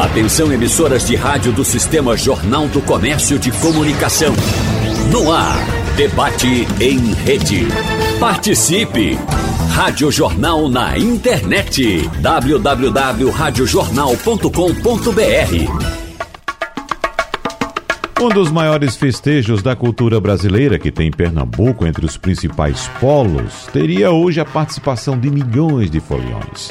Atenção emissoras de rádio do Sistema Jornal do Comércio de Comunicação. No ar, debate em rede. Participe! Rádio Jornal na internet. www.radiojornal.com.br um dos maiores festejos da cultura brasileira que tem Pernambuco entre os principais polos teria hoje a participação de milhões de foliões.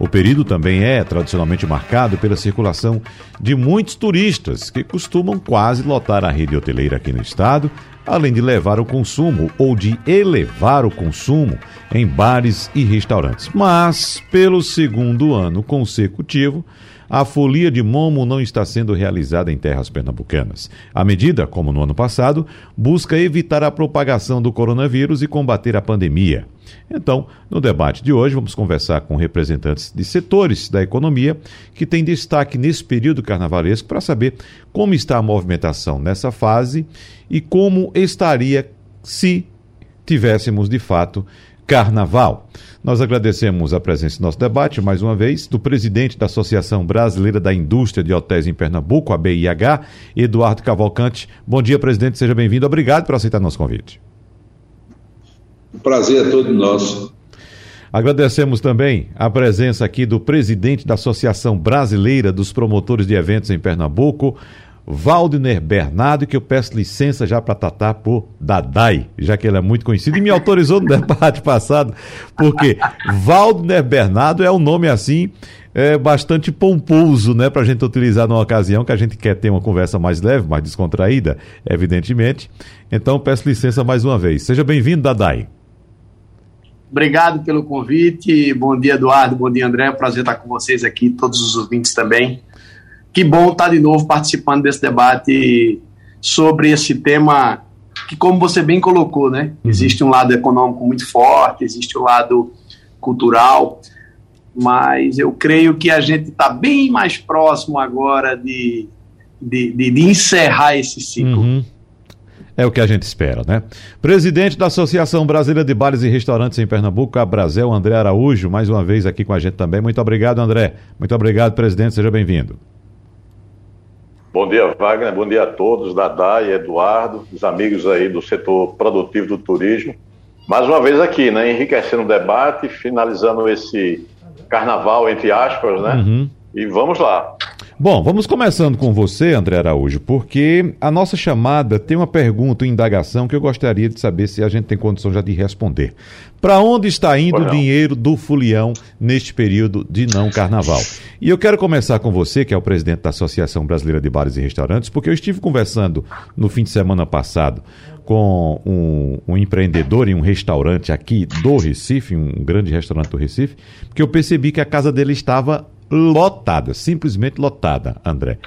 O período também é tradicionalmente marcado pela circulação de muitos turistas que costumam quase lotar a rede hoteleira aqui no estado, além de levar o consumo ou de elevar o consumo em bares e restaurantes. Mas, pelo segundo ano consecutivo, a folia de Momo não está sendo realizada em terras pernambucanas. A medida, como no ano passado, busca evitar a propagação do coronavírus e combater a pandemia. Então, no debate de hoje, vamos conversar com representantes de setores da economia que têm destaque nesse período carnavalesco para saber como está a movimentação nessa fase e como estaria se tivéssemos de fato carnaval. Nós agradecemos a presença no nosso debate, mais uma vez, do presidente da Associação Brasileira da Indústria de Hotéis em Pernambuco, a BIH, Eduardo Cavalcante. Bom dia, presidente, seja bem-vindo. Obrigado por aceitar nosso convite. Prazer é todo nosso. Agradecemos também a presença aqui do presidente da Associação Brasileira dos Promotores de Eventos em Pernambuco, Valdner Bernardo, que eu peço licença já para tratar por Dadai, já que ele é muito conhecido e me autorizou no debate passado, porque Valdner Bernardo é um nome assim é, bastante pomposo, né, para a gente utilizar numa ocasião que a gente quer ter uma conversa mais leve, mais descontraída, evidentemente. Então peço licença mais uma vez. Seja bem-vindo, Dadai. Obrigado pelo convite. Bom dia, Eduardo. Bom dia, André. É prazer estar com vocês aqui, todos os ouvintes também que bom estar de novo participando desse debate sobre esse tema que, como você bem colocou, né? Uhum. Existe um lado econômico muito forte, existe o um lado cultural, mas eu creio que a gente está bem mais próximo agora de, de, de, de encerrar esse ciclo. Uhum. É o que a gente espera, né? Presidente da Associação Brasileira de Bares e Restaurantes em Pernambuco, a Brasil, André Araújo, mais uma vez aqui com a gente também. Muito obrigado, André. Muito obrigado, presidente. Seja bem-vindo. Bom dia, Wagner. Bom dia a todos, Dadá e Eduardo, os amigos aí do setor produtivo do turismo. Mais uma vez aqui, né, enriquecendo o debate, finalizando esse carnaval, entre aspas, né? Uhum. E vamos lá. Bom, vamos começando com você, André Araújo, porque a nossa chamada tem uma pergunta, uma indagação que eu gostaria de saber se a gente tem condição já de responder. Para onde está indo o dinheiro do Fulião neste período de não carnaval? E eu quero começar com você, que é o presidente da Associação Brasileira de Bares e Restaurantes, porque eu estive conversando no fim de semana passado com um, um, empreendedor em um restaurante aqui do Recife, um grande restaurante do Recife, porque eu percebi que a casa dele estava lotada, simplesmente lotada, André.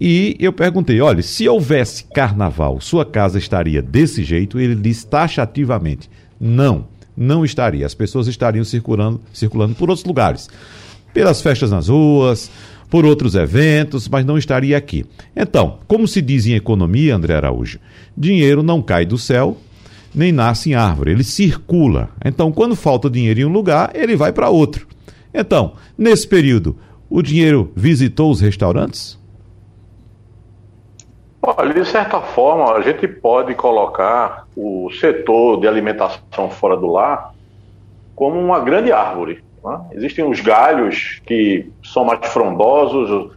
E eu perguntei: olha, se houvesse carnaval, sua casa estaria desse jeito? Ele disse taxativamente: não, não estaria. As pessoas estariam circulando, circulando por outros lugares, pelas festas nas ruas, por outros eventos, mas não estaria aqui. Então, como se diz em economia, André Araújo, dinheiro não cai do céu, nem nasce em árvore, ele circula. Então, quando falta dinheiro em um lugar, ele vai para outro. Então, nesse período, o dinheiro visitou os restaurantes? Olha, de certa forma, a gente pode colocar o setor de alimentação fora do lar como uma grande árvore. Né? Existem os galhos que são mais frondosos,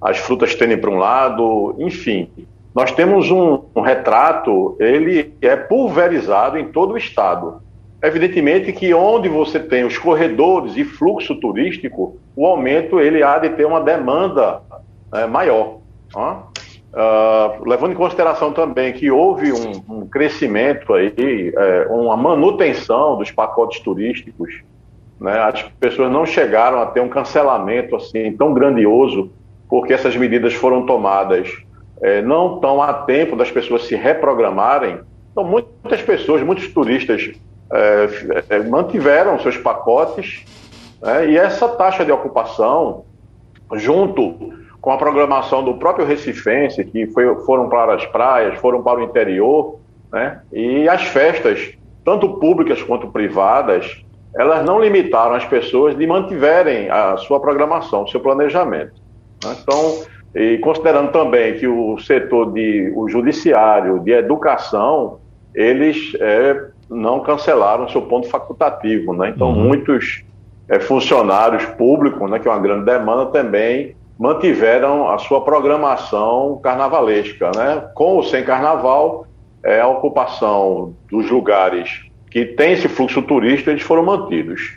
as frutas tendem para um lado, enfim. Nós temos um, um retrato, ele é pulverizado em todo o estado. Evidentemente que onde você tem os corredores e fluxo turístico, o aumento ele há de ter uma demanda é, maior. Uh, levando em consideração também que houve um, um crescimento aí, é, uma manutenção dos pacotes turísticos, né? as pessoas não chegaram a ter um cancelamento assim tão grandioso, porque essas medidas foram tomadas é, não tão a tempo das pessoas se reprogramarem. Então, muitas pessoas, muitos turistas é, é, mantiveram seus pacotes né, e essa taxa de ocupação, junto com a programação do próprio Recifense, que foi, foram para as praias, foram para o interior, né, e as festas, tanto públicas quanto privadas, elas não limitaram as pessoas de mantiverem a sua programação, o seu planejamento. Né? Então, e considerando também que o setor de o judiciário, de educação, eles é, não cancelaram seu ponto facultativo, né? Então, uhum. muitos é, funcionários públicos, né, que é uma grande demanda, também mantiveram a sua programação carnavalesca, né? Com ou sem carnaval, é, a ocupação dos lugares que tem esse fluxo turístico, eles foram mantidos.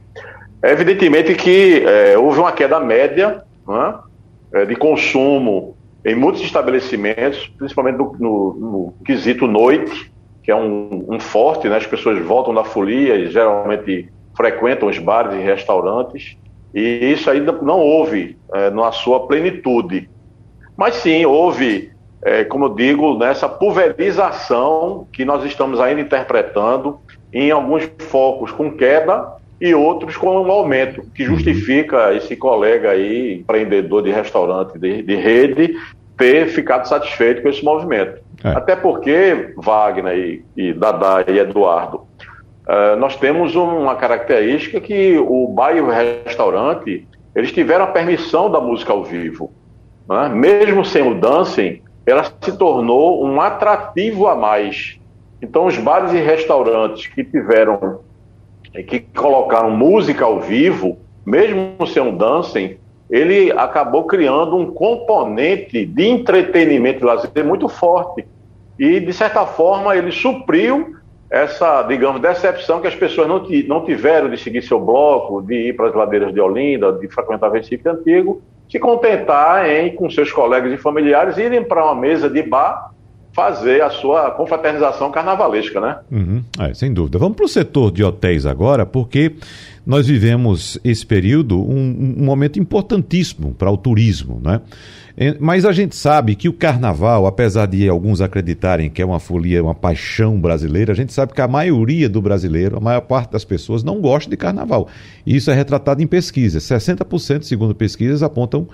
É evidentemente que é, houve uma queda média né, de consumo em muitos estabelecimentos, principalmente no, no, no quesito noite, que é um, um, forte, né, as pessoas voltam da folia e geralmente frequentam os bares e restaurantes, e isso ainda não houve é, na sua plenitude. Mas sim, houve, é, como eu digo, nessa pulverização que nós estamos ainda interpretando em alguns focos com queda e outros com um aumento, que uhum. justifica esse colega aí, empreendedor de restaurante de, de rede, ter ficado satisfeito com esse movimento. É. Até porque, Wagner e, e Dadá e Eduardo, uh, nós temos uma característica que o bar e o restaurante, eles tiveram a permissão da música ao vivo. Né? Mesmo sem o dancing, ela se tornou um atrativo a mais. Então, os bares e restaurantes que tiveram, que colocaram música ao vivo, mesmo sem um dancing, ele acabou criando um componente de entretenimento e lazer muito forte. E, de certa forma, ele supriu essa, digamos, decepção que as pessoas não, não tiveram de seguir seu bloco, de ir para as ladeiras de Olinda, de frequentar Recife Antigo, se contentar em, com seus colegas e familiares, irem para uma mesa de bar fazer a sua confraternização carnavalesca, né? Uhum, é, sem dúvida. Vamos para o setor de hotéis agora, porque nós vivemos esse período um, um momento importantíssimo para o turismo, né? Mas a gente sabe que o carnaval, apesar de alguns acreditarem que é uma folia, uma paixão brasileira, a gente sabe que a maioria do brasileiro, a maior parte das pessoas, não gosta de carnaval. Isso é retratado em pesquisas. 60%, segundo pesquisas, apontam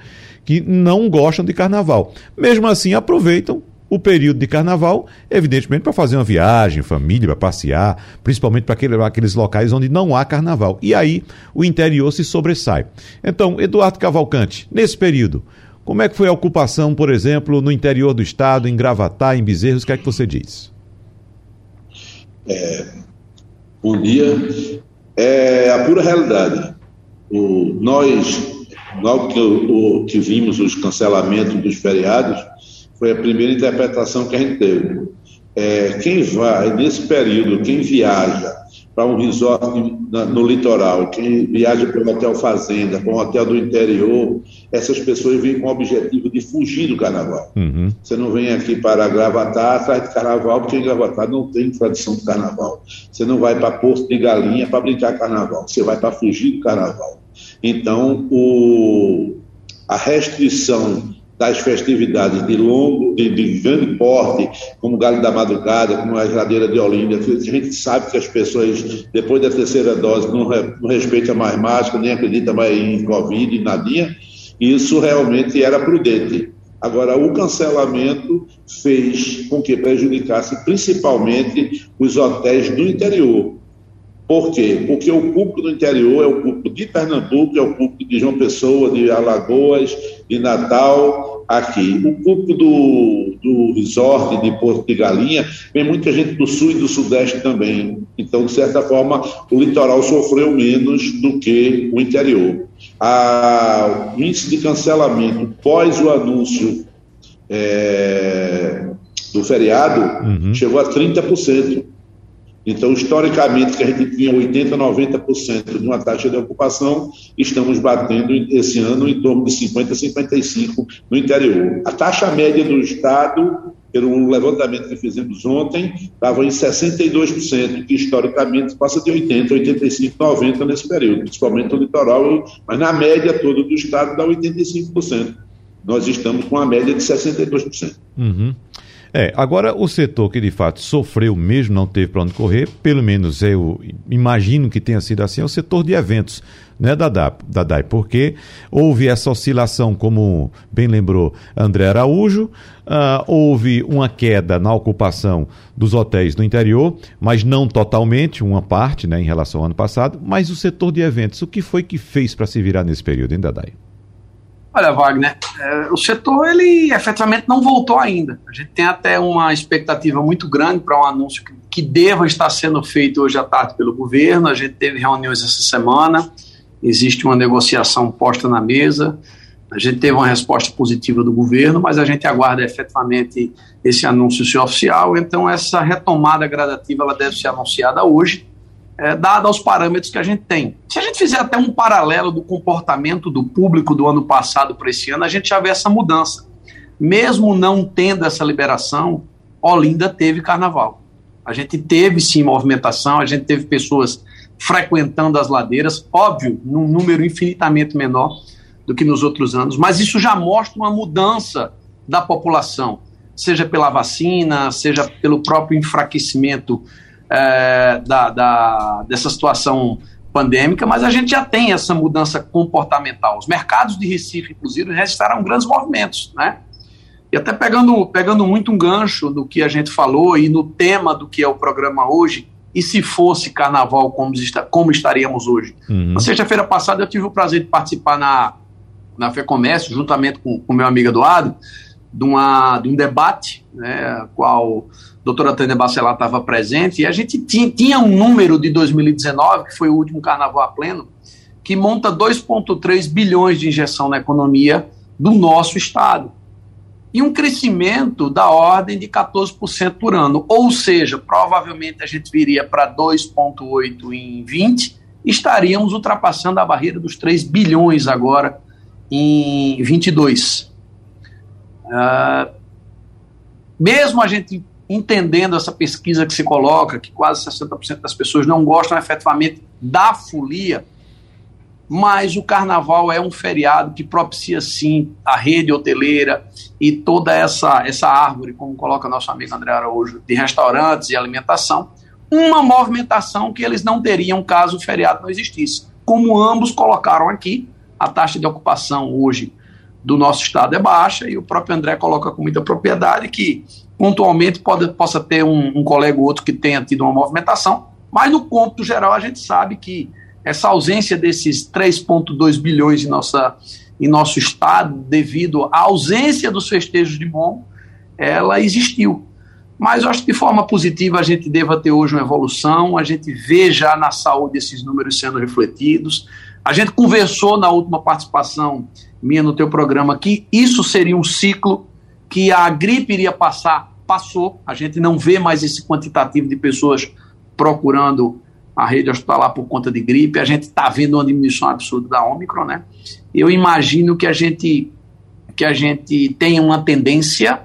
que não gostam de carnaval. Mesmo assim, aproveitam o período de carnaval, evidentemente, para fazer uma viagem, família, para passear, principalmente para aquele, aqueles locais onde não há carnaval. E aí o interior se sobressai. Então, Eduardo Cavalcante, nesse período, como é que foi a ocupação, por exemplo, no interior do estado, em Gravatá, em Bezerros? O que é que você diz? É, bom dia. É a pura realidade. O, nós, logo que, o, que vimos os cancelamentos dos feriados, foi a primeira interpretação que a gente teve. É, quem vai, nesse período, quem viaja para um resort no litoral, quem viaja para um hotel fazenda, para um hotel do interior, essas pessoas vêm com o objetivo de fugir do carnaval. Uhum. Você não vem aqui para Gravatar atrás de carnaval, porque em Gravatar não tem tradição de carnaval. Você não vai para Porto de Galinha para brincar carnaval, você vai para fugir do carnaval. Então, o, a restrição das festividades de longo, de, de, grande porte, como Galho da Madrugada, como a Jadeira de Olinda, a gente sabe que as pessoas, depois da terceira dose, não, não respeitam mais máscara, nem acreditam mais em Covid, nadinha, isso realmente era prudente. Agora, o cancelamento fez com que prejudicasse principalmente os hotéis do interior. Por quê? Porque o público do interior é o público de Pernambuco, é o público de João Pessoa, de Alagoas, de Natal, aqui. O público do, do resort de Porto de Galinha vem muita gente do sul e do sudeste também. Então, de certa forma, o litoral sofreu menos do que o interior. A, o índice de cancelamento pós o anúncio é, do feriado uhum. chegou a 30%. Então, historicamente, que a gente tinha 80%, 90% de uma taxa de ocupação, estamos batendo esse ano em torno de 50%, 55% no interior. A taxa média do Estado, pelo levantamento que fizemos ontem, estava em 62%, que historicamente passa de 80%, 85%, 90% nesse período, principalmente no litoral, mas na média toda do Estado dá 85%. Nós estamos com a média de 62%. Uhum. É, agora o setor que de fato sofreu mesmo, não teve para onde correr, pelo menos eu imagino que tenha sido assim, é o setor de eventos, né, Dadai? Dadai porque houve essa oscilação, como bem lembrou André Araújo, uh, houve uma queda na ocupação dos hotéis no interior, mas não totalmente, uma parte, né, em relação ao ano passado, mas o setor de eventos, o que foi que fez para se virar nesse período, hein, Dadai? Olha, Wagner, é, o setor ele efetivamente não voltou ainda. A gente tem até uma expectativa muito grande para um anúncio que, que deva estar sendo feito hoje à tarde pelo governo. A gente teve reuniões essa semana, existe uma negociação posta na mesa. A gente teve uma resposta positiva do governo, mas a gente aguarda efetivamente esse anúncio ser oficial. Então, essa retomada gradativa ela deve ser anunciada hoje é, dado aos parâmetros que a gente tem. Se a gente fizer até um paralelo do comportamento do público do ano passado para esse ano, a gente já vê essa mudança. Mesmo não tendo essa liberação, Olinda teve carnaval. A gente teve sim movimentação, a gente teve pessoas frequentando as ladeiras, óbvio, num número infinitamente menor do que nos outros anos, mas isso já mostra uma mudança da população, seja pela vacina, seja pelo próprio enfraquecimento é, da, da, dessa situação pandêmica, mas a gente já tem essa mudança comportamental. Os mercados de Recife, inclusive, registraram grandes movimentos, né? E até pegando, pegando muito um gancho do que a gente falou e no tema do que é o programa hoje, e se fosse carnaval, como, está, como estaríamos hoje? Uhum. Na sexta-feira passada eu tive o prazer de participar na, na FEComércio, juntamente com o meu amigo Eduardo, de, uma, de um debate, né, qual doutora Tânia Bacelar estava presente, e a gente tinha, tinha um número de 2019, que foi o último carnaval a pleno, que monta 2,3 bilhões de injeção na economia do nosso Estado. E um crescimento da ordem de 14% por ano. Ou seja, provavelmente a gente viria para 2,8 em 20, estaríamos ultrapassando a barreira dos 3 bilhões agora em 22. Uh, mesmo a gente entendendo essa pesquisa que se coloca, que quase 60% das pessoas não gostam efetivamente da folia, mas o carnaval é um feriado que propicia sim a rede hoteleira e toda essa, essa árvore, como coloca nosso amigo André Araújo, de restaurantes e alimentação, uma movimentação que eles não teriam caso o feriado não existisse. Como ambos colocaram aqui, a taxa de ocupação hoje do nosso estado é baixa e o próprio André coloca com muita propriedade que pontualmente pode, possa ter um, um colega ou outro que tenha tido uma movimentação, mas no cômputo geral a gente sabe que essa ausência desses 3,2 bilhões em, nossa, em nosso estado, devido à ausência dos festejos de bom, ela existiu. Mas eu acho que de forma positiva a gente deva ter hoje uma evolução, a gente vê já na saúde esses números sendo refletidos. A gente conversou na última participação minha no teu programa que isso seria um ciclo que a gripe iria passar, passou. A gente não vê mais esse quantitativo de pessoas procurando a rede hospitalar por conta de gripe. A gente está vendo uma diminuição absurda da Ômicron, né? Eu imagino que a gente que a gente tenha uma tendência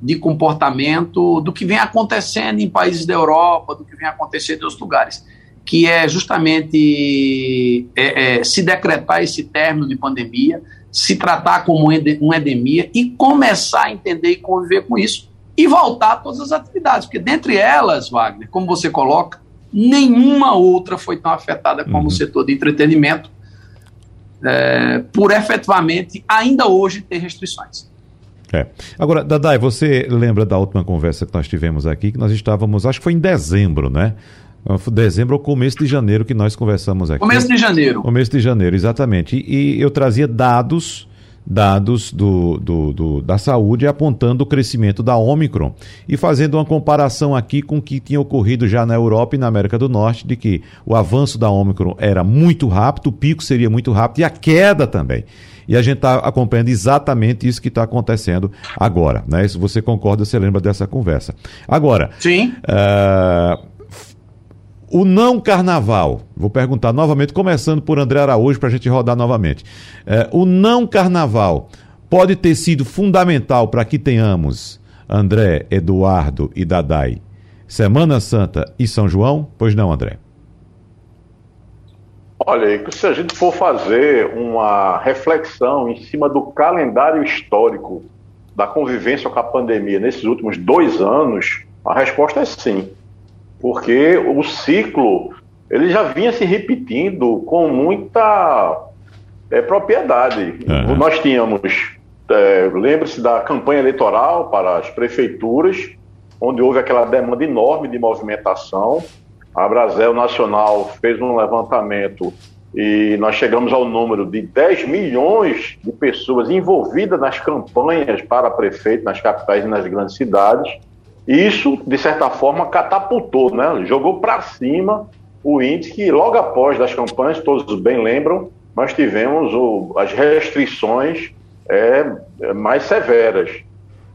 de comportamento do que vem acontecendo em países da Europa, do que vem acontecendo em outros lugares, que é justamente é, é, se decretar esse término de pandemia, se tratar como uma endemia e começar a entender e conviver com isso e voltar a todas as atividades, porque dentre elas, Wagner, como você coloca, nenhuma outra foi tão afetada como uhum. o setor de entretenimento, é, por efetivamente ainda hoje ter restrições. É. Agora, Dadai, você lembra da última conversa que nós tivemos aqui, que nós estávamos, acho que foi em dezembro, né? Dezembro ou começo de janeiro que nós conversamos aqui. Começo de janeiro. Começo de janeiro, exatamente. E, e eu trazia dados dados do, do, do, da saúde apontando o crescimento da Omicron e fazendo uma comparação aqui com o que tinha ocorrido já na Europa e na América do Norte, de que o avanço da Omicron era muito rápido, o pico seria muito rápido e a queda também. E a gente está acompanhando exatamente isso que está acontecendo agora. Né? Se você concorda, você lembra dessa conversa. Agora, Sim. Uh, o não carnaval, vou perguntar novamente, começando por André Araújo para a gente rodar novamente. É, o não carnaval pode ter sido fundamental para que tenhamos André, Eduardo e Dadai Semana Santa e São João? Pois não, André? Olha, se a gente for fazer uma reflexão em cima do calendário histórico da convivência com a pandemia nesses últimos dois anos, a resposta é sim porque o ciclo ele já vinha se repetindo com muita é, propriedade. Uhum. Nós tínhamos, é, lembre-se da campanha eleitoral para as prefeituras, onde houve aquela demanda enorme de movimentação. A Brasil Nacional fez um levantamento e nós chegamos ao número de 10 milhões de pessoas envolvidas nas campanhas para prefeito nas capitais e nas grandes cidades. Isso, de certa forma, catapultou, né? jogou para cima o índice que, logo após das campanhas, todos bem lembram, nós tivemos o, as restrições é, mais severas.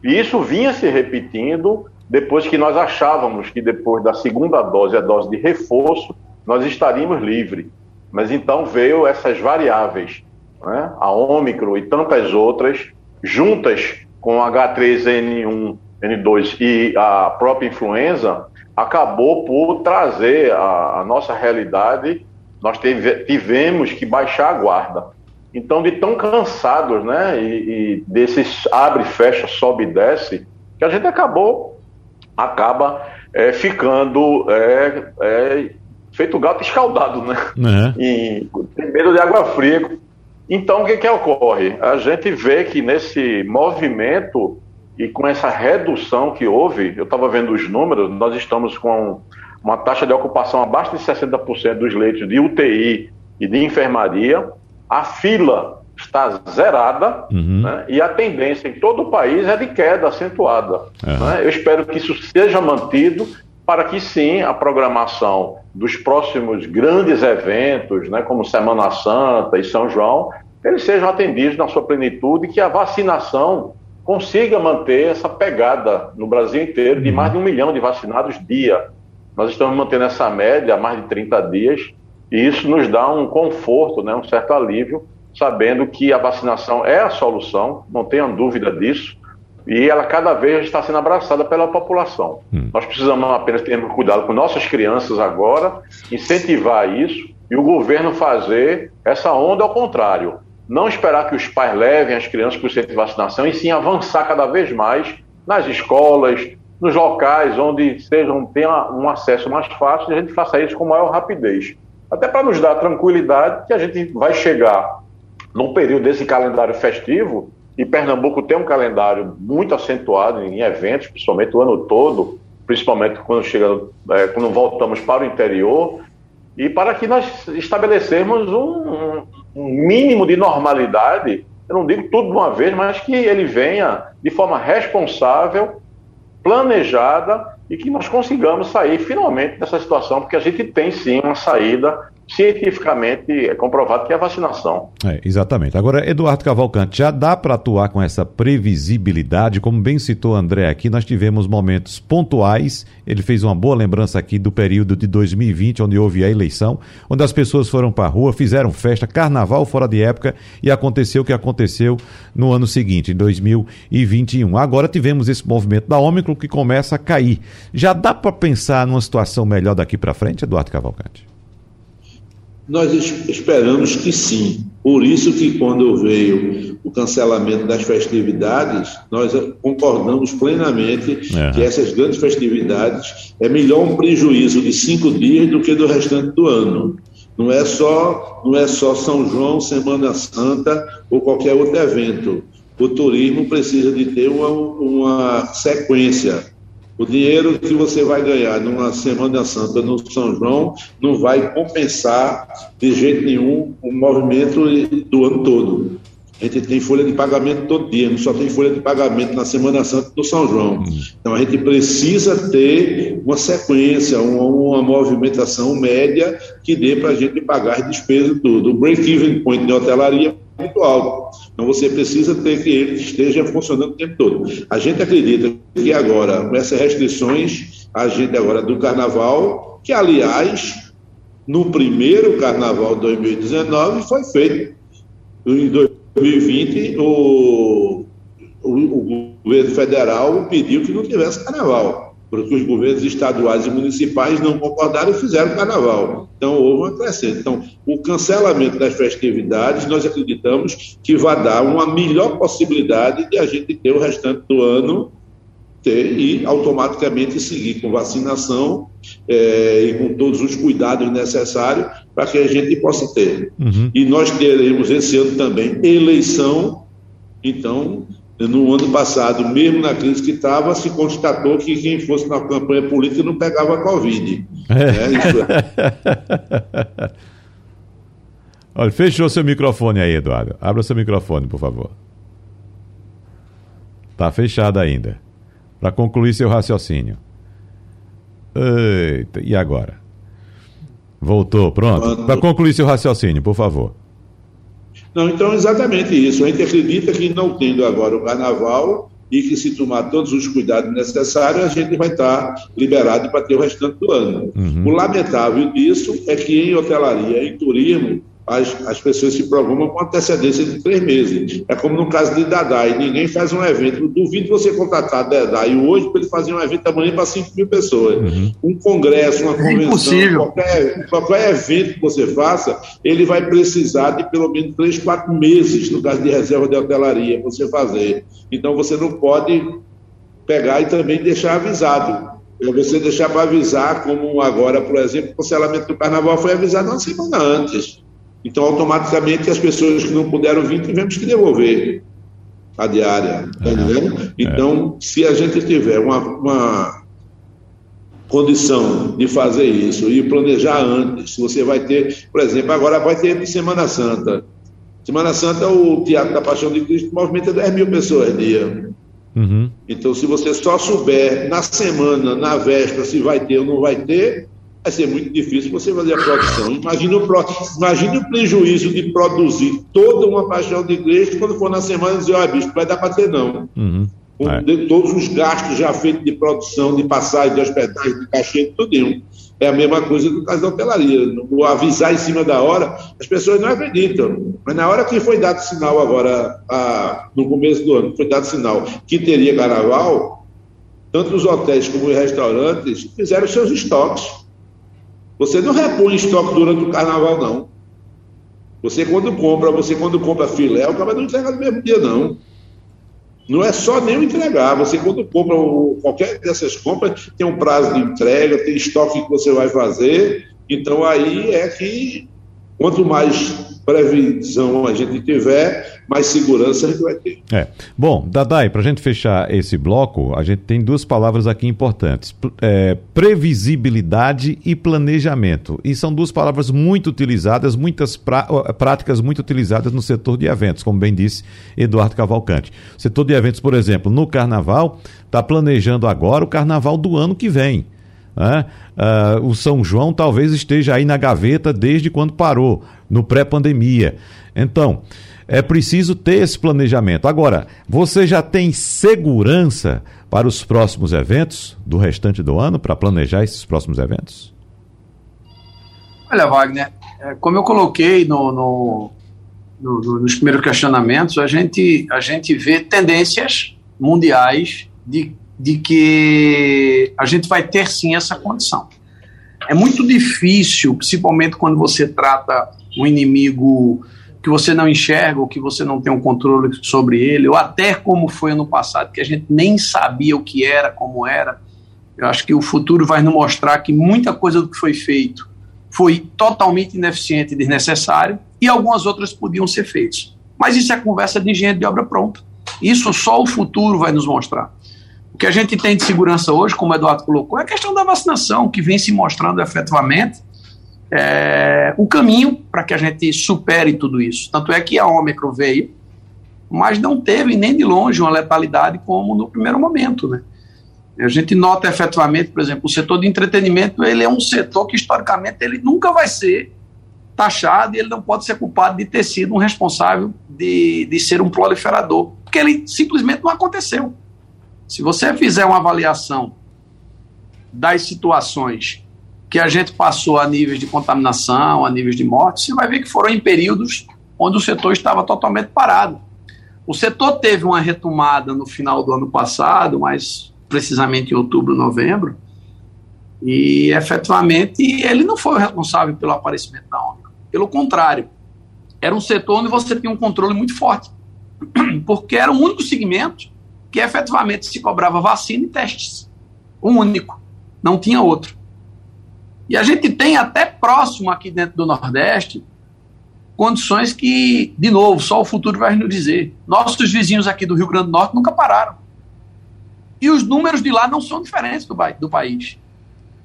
E isso vinha se repetindo depois que nós achávamos que depois da segunda dose, a dose de reforço, nós estaríamos livres. Mas então veio essas variáveis, né? a Ômicron e tantas outras, juntas com H3N1, N2 e a própria influenza, acabou por trazer a, a nossa realidade. Nós teve, tivemos que baixar a guarda. Então, de tão cansados, né, e, e desses abre, fecha, sobe e desce, que a gente acabou, acaba é, ficando é, é, feito gato escaldado, né? E tem medo de água fria. Então, o que, que ocorre? A gente vê que nesse movimento e com essa redução que houve, eu estava vendo os números, nós estamos com uma taxa de ocupação abaixo de 60% dos leitos de UTI e de enfermaria. A fila está zerada uhum. né? e a tendência em todo o país é de queda acentuada. Uhum. Né? Eu espero que isso seja mantido para que sim a programação dos próximos grandes eventos, né, como Semana Santa e São João, eles sejam atendidos na sua plenitude e que a vacinação consiga manter essa pegada no Brasil inteiro de mais de um milhão de vacinados dia. Nós estamos mantendo essa média há mais de 30 dias e isso nos dá um conforto, né, um certo alívio, sabendo que a vacinação é a solução, não tenha dúvida disso e ela cada vez está sendo abraçada pela população. Hum. Nós precisamos apenas ter cuidado com nossas crianças agora, incentivar isso e o governo fazer essa onda ao contrário. Não esperar que os pais levem as crianças para o centro de vacinação e sim avançar cada vez mais nas escolas, nos locais onde sejam tenha um acesso mais fácil e a gente faça isso com maior rapidez. Até para nos dar tranquilidade que a gente vai chegar num período desse calendário festivo e Pernambuco tem um calendário muito acentuado em eventos, principalmente o ano todo, principalmente quando chega, é, quando voltamos para o interior, e para que nós estabelecermos um, um mínimo de normalidade, eu não digo tudo de uma vez, mas que ele venha de forma responsável, planejada e que nós consigamos sair finalmente dessa situação, porque a gente tem sim uma saída cientificamente é comprovado que é a vacinação. É, exatamente. Agora, Eduardo Cavalcante, já dá para atuar com essa previsibilidade, como bem citou André aqui, nós tivemos momentos pontuais, ele fez uma boa lembrança aqui do período de 2020, onde houve a eleição, onde as pessoas foram para a rua, fizeram festa, carnaval fora de época, e aconteceu o que aconteceu no ano seguinte, em 2021. Agora tivemos esse movimento da Ômicron que começa a cair. Já dá para pensar numa situação melhor daqui para frente, Eduardo Cavalcante? Nós esperamos que sim. Por isso que quando veio o cancelamento das festividades, nós concordamos plenamente é. que essas grandes festividades é melhor um prejuízo de cinco dias do que do restante do ano. Não é só, não é só São João, Semana Santa ou qualquer outro evento. O turismo precisa de ter uma, uma sequência o dinheiro que você vai ganhar numa Semana Santa no São João não vai compensar de jeito nenhum o movimento do ano todo. A gente tem folha de pagamento todo dia, não só tem folha de pagamento na Semana Santa do São João. Então a gente precisa ter uma sequência, uma, uma movimentação média que dê para a gente pagar as despesas tudo. O break-even point de hotelaria é muito alto. Então você precisa ter que ele esteja funcionando o tempo todo. A gente acredita que agora, com essas restrições, a gente agora do carnaval, que aliás, no primeiro carnaval de 2019 foi feito. Em 2020, o, o, o governo federal pediu que não tivesse carnaval porque os governos estaduais e municipais não concordaram e fizeram carnaval. Então, houve uma crescente. Então, o cancelamento das festividades, nós acreditamos que vai dar uma melhor possibilidade de a gente ter o restante do ano ter e automaticamente seguir com vacinação é, e com todos os cuidados necessários para que a gente possa ter. Uhum. E nós teremos esse ano também eleição, então no ano passado, mesmo na crise que estava, se constatou que quem fosse na campanha política não pegava Covid. É. Né? É. Olha, fechou seu microfone aí, Eduardo. Abra seu microfone, por favor. Tá fechado ainda. Para concluir seu raciocínio. Eita, e agora? Voltou, pronto. Para concluir seu raciocínio, por favor. Não, então exatamente isso. A gente acredita que não tendo agora o carnaval e que se tomar todos os cuidados necessários, a gente vai estar liberado para ter o restante do ano. Uhum. O lamentável disso é que em hotelaria, em turismo, as, as pessoas se programam com antecedência de três meses. É como no caso de Dadai, ninguém faz um evento. Duvido você contratar Dadai hoje para ele fazer um evento amanhã para 5 mil pessoas. Uhum. Um congresso, uma é convenção, qualquer, qualquer evento que você faça, ele vai precisar de pelo menos três, quatro meses, no caso de reserva de hotelaria, você fazer. Então você não pode pegar e também deixar avisado. É você deixar para avisar, como agora, por exemplo, o cancelamento do carnaval foi avisado uma semana antes. Então, automaticamente, as pessoas que não puderam vir, tivemos que devolver a diária. Tá entendendo? Então, se a gente tiver uma, uma condição de fazer isso e planejar antes, você vai ter, por exemplo, agora vai ter Semana Santa. Semana Santa, o Teatro da Paixão de Cristo movimenta 10 mil pessoas dia. Uhum. Então, se você só souber na semana, na véspera, se vai ter ou não vai ter, vai ser muito difícil você fazer a produção. Imagine o, imagine o prejuízo de produzir toda uma paixão de igreja quando for na semana dizer, olha, bicho, vai dar para ter não. Uhum. Com é. todos os gastos já feitos de produção, de passagem, de hospedagem, de cachê, tudo. É a mesma coisa do caso da hotelaria. O avisar em cima da hora, as pessoas não acreditam. Mas na hora que foi dado sinal agora, a, no começo do ano, foi dado sinal que teria carnaval, tanto os hotéis como os restaurantes fizeram seus estoques. Você não repõe estoque durante o carnaval, não. Você quando compra, você quando compra filé, o cara não entrega no mesmo dia, não. Não é só nem entregar. Você quando compra qualquer dessas compras, tem um prazo de entrega, tem estoque que você vai fazer. Então aí é que quanto mais previsão a gente tiver, mais segurança a gente vai ter. É. Bom, Dadai, para a gente fechar esse bloco, a gente tem duas palavras aqui importantes: é, previsibilidade e planejamento. E são duas palavras muito utilizadas, muitas práticas muito utilizadas no setor de eventos, como bem disse Eduardo Cavalcante. Setor de eventos, por exemplo, no carnaval, está planejando agora o carnaval do ano que vem. Né? Uh, o São João talvez esteja aí na gaveta desde quando parou, no pré-pandemia. Então, é preciso ter esse planejamento. Agora, você já tem segurança para os próximos eventos do restante do ano, para planejar esses próximos eventos? Olha, Wagner, é, como eu coloquei no, no, no, nos primeiros questionamentos, a gente, a gente vê tendências mundiais de de que a gente vai ter sim essa condição. É muito difícil, principalmente quando você trata um inimigo que você não enxerga ou que você não tem um controle sobre ele, ou até como foi ano passado, que a gente nem sabia o que era, como era. Eu acho que o futuro vai nos mostrar que muita coisa do que foi feito foi totalmente ineficiente e desnecessário, e algumas outras podiam ser feitas. Mas isso é conversa de engenheiro de obra pronta. Isso só o futuro vai nos mostrar. Que a gente tem de segurança hoje, como o Eduardo colocou, é a questão da vacinação, que vem se mostrando efetivamente é, o caminho para que a gente supere tudo isso. Tanto é que a Ômicron veio, mas não teve nem de longe uma letalidade como no primeiro momento, né? A gente nota efetivamente, por exemplo, o setor de entretenimento, ele é um setor que historicamente ele nunca vai ser taxado e ele não pode ser culpado de ter sido um responsável de, de ser um proliferador, porque ele simplesmente não aconteceu. Se você fizer uma avaliação das situações que a gente passou a níveis de contaminação, a níveis de morte, você vai ver que foram em períodos onde o setor estava totalmente parado. O setor teve uma retomada no final do ano passado, mas precisamente em outubro, novembro, e efetivamente ele não foi o responsável pelo aparecimento da onda. Pelo contrário, era um setor onde você tinha um controle muito forte, porque era o único segmento que efetivamente se cobrava vacina e testes. Um único. Não tinha outro. E a gente tem até próximo aqui dentro do Nordeste condições que, de novo, só o futuro vai nos dizer. Nossos vizinhos aqui do Rio Grande do Norte nunca pararam. E os números de lá não são diferentes do, do país.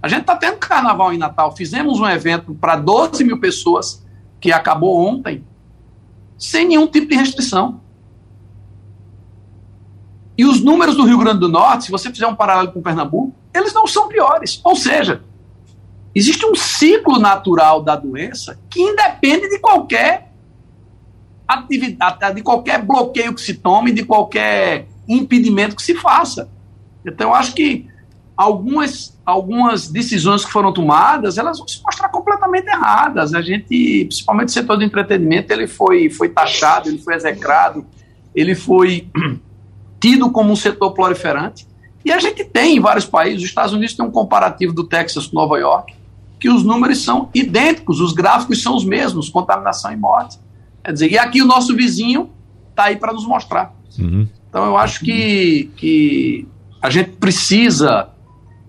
A gente está tendo carnaval em Natal. Fizemos um evento para 12 mil pessoas que acabou ontem, sem nenhum tipo de restrição. E os números do Rio Grande do Norte, se você fizer um paralelo com Pernambuco, eles não são piores. Ou seja, existe um ciclo natural da doença que independe de qualquer atividade, de qualquer bloqueio que se tome, de qualquer impedimento que se faça. Então, eu acho que algumas, algumas decisões que foram tomadas, elas vão se mostrar completamente erradas. A gente, principalmente o setor do entretenimento, ele foi, foi taxado, ele foi execrado, ele foi tido como um setor proliferante. E a gente tem em vários países, os Estados Unidos tem um comparativo do Texas com Nova York, que os números são idênticos, os gráficos são os mesmos, contaminação e morte. Quer dizer, e aqui o nosso vizinho está aí para nos mostrar. Uhum. Então eu acho que, que a gente precisa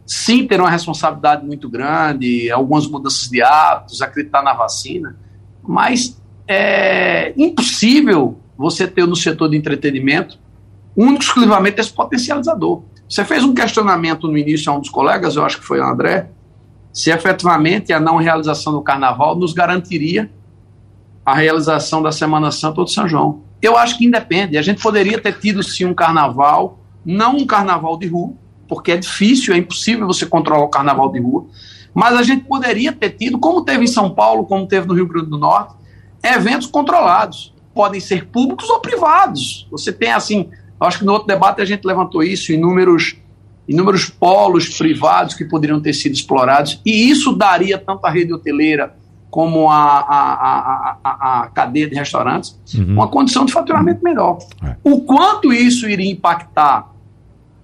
sim ter uma responsabilidade muito grande, algumas mudanças de hábitos, acreditar na vacina, mas é impossível você ter no setor de entretenimento único exclusivamente esse potencializador. Você fez um questionamento no início a um dos colegas, eu acho que foi o André, se efetivamente a não realização do carnaval nos garantiria a realização da Semana Santa ou de São João. Eu acho que independe. A gente poderia ter tido sim um carnaval, não um carnaval de rua, porque é difícil, é impossível você controlar o carnaval de rua. Mas a gente poderia ter tido, como teve em São Paulo, como teve no Rio Grande do Norte, eventos controlados. Podem ser públicos ou privados. Você tem, assim, acho que no outro debate a gente levantou isso, inúmeros, inúmeros polos privados que poderiam ter sido explorados, e isso daria tanto à rede hoteleira como a, a, a, a cadeia de restaurantes uhum. uma condição de faturamento melhor. É. O quanto isso iria impactar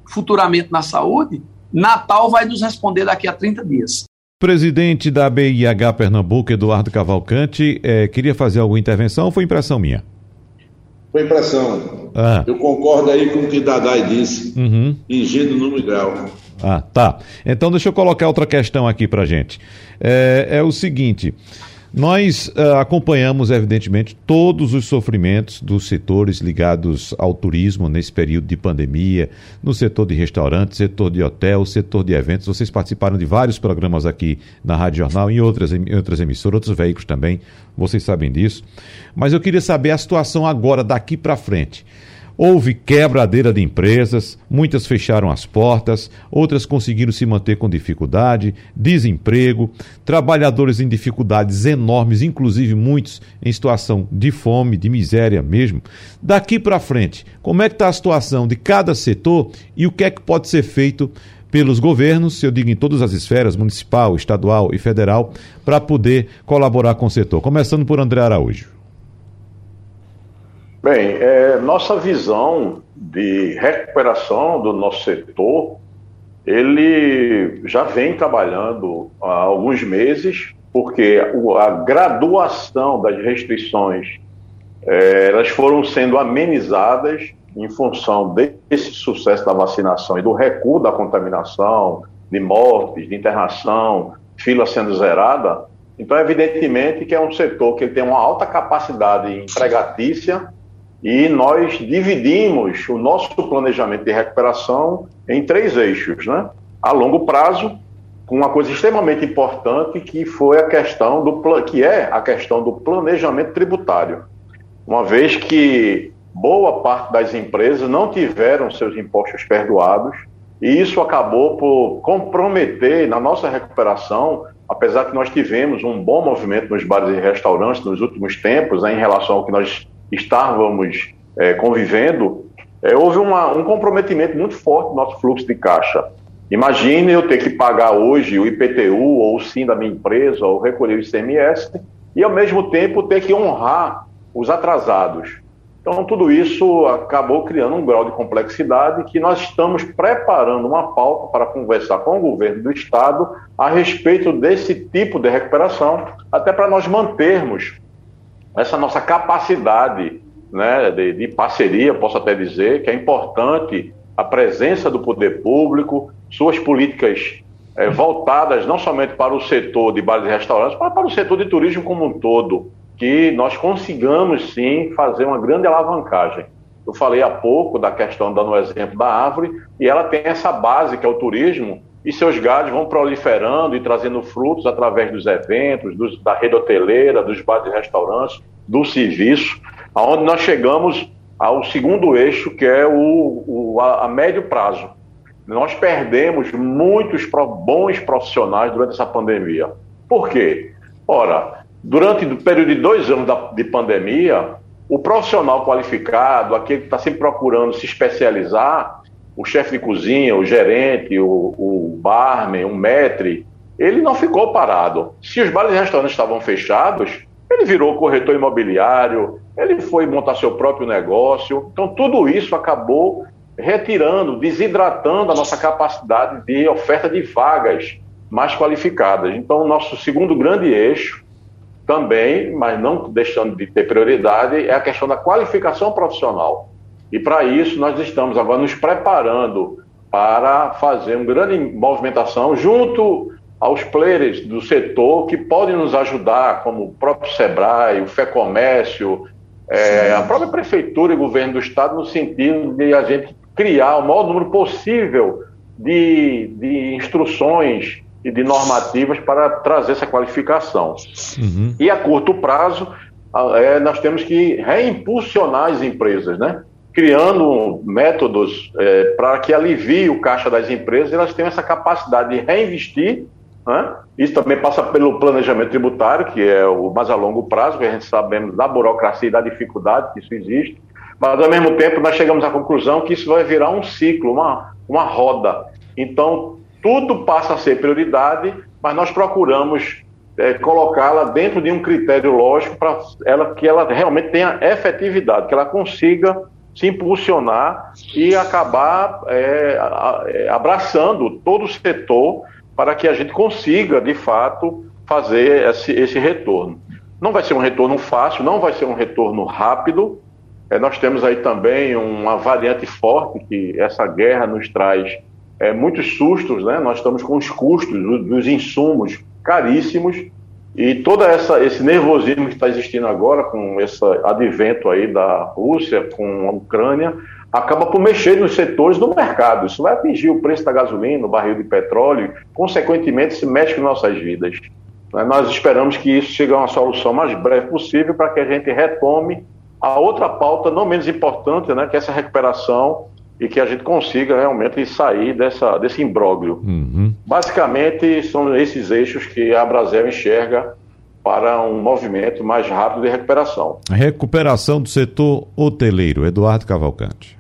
futuramente na saúde, Natal vai nos responder daqui a 30 dias. Presidente da BIH Pernambuco, Eduardo Cavalcante, é, queria fazer alguma intervenção ou foi impressão minha? Foi impressão. Ah. Eu concordo aí com o que Dadai disse. Uhum. Ingênuo no grau. Ah, tá. Então deixa eu colocar outra questão aqui pra gente. É, é o seguinte. Nós uh, acompanhamos, evidentemente, todos os sofrimentos dos setores ligados ao turismo nesse período de pandemia, no setor de restaurante, setor de hotel, setor de eventos. Vocês participaram de vários programas aqui na Rádio Jornal, em outras, em outras emissoras, outros veículos também, vocês sabem disso. Mas eu queria saber a situação agora, daqui para frente. Houve quebradeira de empresas, muitas fecharam as portas, outras conseguiram se manter com dificuldade, desemprego, trabalhadores em dificuldades enormes, inclusive muitos em situação de fome, de miséria mesmo. Daqui para frente, como é que está a situação de cada setor e o que é que pode ser feito pelos governos, eu digo em todas as esferas, municipal, estadual e federal, para poder colaborar com o setor. Começando por André Araújo. Bem, é, nossa visão de recuperação do nosso setor, ele já vem trabalhando há alguns meses, porque a graduação das restrições é, elas foram sendo amenizadas em função desse sucesso da vacinação e do recuo da contaminação, de mortes, de internação, fila sendo zerada. Então, evidentemente que é um setor que tem uma alta capacidade empregatícia e nós dividimos o nosso planejamento de recuperação em três eixos, né? A longo prazo, com uma coisa extremamente importante que foi a questão do que é a questão do planejamento tributário. Uma vez que boa parte das empresas não tiveram seus impostos perdoados, e isso acabou por comprometer na nossa recuperação, apesar que nós tivemos um bom movimento nos bares e restaurantes nos últimos tempos, né, em relação ao que nós estávamos é, convivendo, é, houve uma, um comprometimento muito forte no nosso fluxo de caixa. Imagine eu ter que pagar hoje o IPTU ou o SIM da minha empresa, ou recolher o ICMS, e ao mesmo tempo ter que honrar os atrasados. Então, tudo isso acabou criando um grau de complexidade que nós estamos preparando uma pauta para conversar com o governo do Estado a respeito desse tipo de recuperação, até para nós mantermos essa nossa capacidade né, de, de, parceria, posso até dizer, que é importante a presença do poder público, suas políticas é, voltadas não somente para o setor de bares e restaurantes, mas para o setor de turismo como um todo, que nós consigamos sim fazer uma grande alavancagem. Eu falei há pouco da questão, dando o exemplo da árvore, e ela tem essa base que é o turismo, e seus galhos vão proliferando e trazendo frutos através dos eventos, dos, da rede hoteleira, dos bares e restaurantes, do serviço, aonde nós chegamos ao segundo eixo, que é o, o a, a, médio prazo. Nós perdemos muitos bons profissionais durante essa pandemia. Por quê? Ora, durante o período de dois anos da, de pandemia, o profissional qualificado, aquele que está sempre procurando se especializar, o chefe de cozinha, o gerente, o, o barman, o maître, ele não ficou parado. Se os bares e restaurantes estavam fechados, ele virou corretor imobiliário, ele foi montar seu próprio negócio. Então, tudo isso acabou retirando, desidratando a nossa capacidade de oferta de vagas mais qualificadas. Então, nosso segundo grande eixo também, mas não deixando de ter prioridade, é a questão da qualificação profissional. E para isso, nós estamos agora nos preparando para fazer uma grande movimentação junto aos players do setor que podem nos ajudar, como o próprio SEBRAE, o FEComércio, é, a própria Prefeitura e Governo do Estado, no sentido de a gente criar o maior número possível de, de instruções e de normativas para trazer essa qualificação. Uhum. E a curto prazo, é, nós temos que reimpulsionar as empresas, né? Criando métodos é, para que alivie o caixa das empresas elas tenham essa capacidade de reinvestir né? Isso também passa pelo planejamento tributário, que é o mais a longo prazo, que a gente sabemos da burocracia e da dificuldade que isso existe, mas ao mesmo tempo nós chegamos à conclusão que isso vai virar um ciclo, uma, uma roda. Então, tudo passa a ser prioridade, mas nós procuramos é, colocá-la dentro de um critério lógico para ela, que ela realmente tenha efetividade, que ela consiga se impulsionar e acabar é, é abraçando todo o setor para que a gente consiga, de fato, fazer esse, esse retorno. Não vai ser um retorno fácil, não vai ser um retorno rápido. É, nós temos aí também uma variante forte que essa guerra nos traz é, muitos sustos, né? Nós estamos com os custos dos insumos caríssimos e todo essa, esse nervosismo que está existindo agora com esse advento aí da Rússia com a Ucrânia acaba por mexer nos setores do mercado. Isso vai atingir o preço da gasolina, o barril de petróleo, consequentemente se mexe com nossas vidas. Né, nós esperamos que isso chegue a uma solução mais breve possível para que a gente retome a outra pauta não menos importante, né, que é essa recuperação e que a gente consiga realmente sair dessa, desse imbróglio. Uhum. Basicamente, são esses eixos que a Brasil enxerga para um movimento mais rápido de recuperação. Recuperação do setor hoteleiro. Eduardo Cavalcante.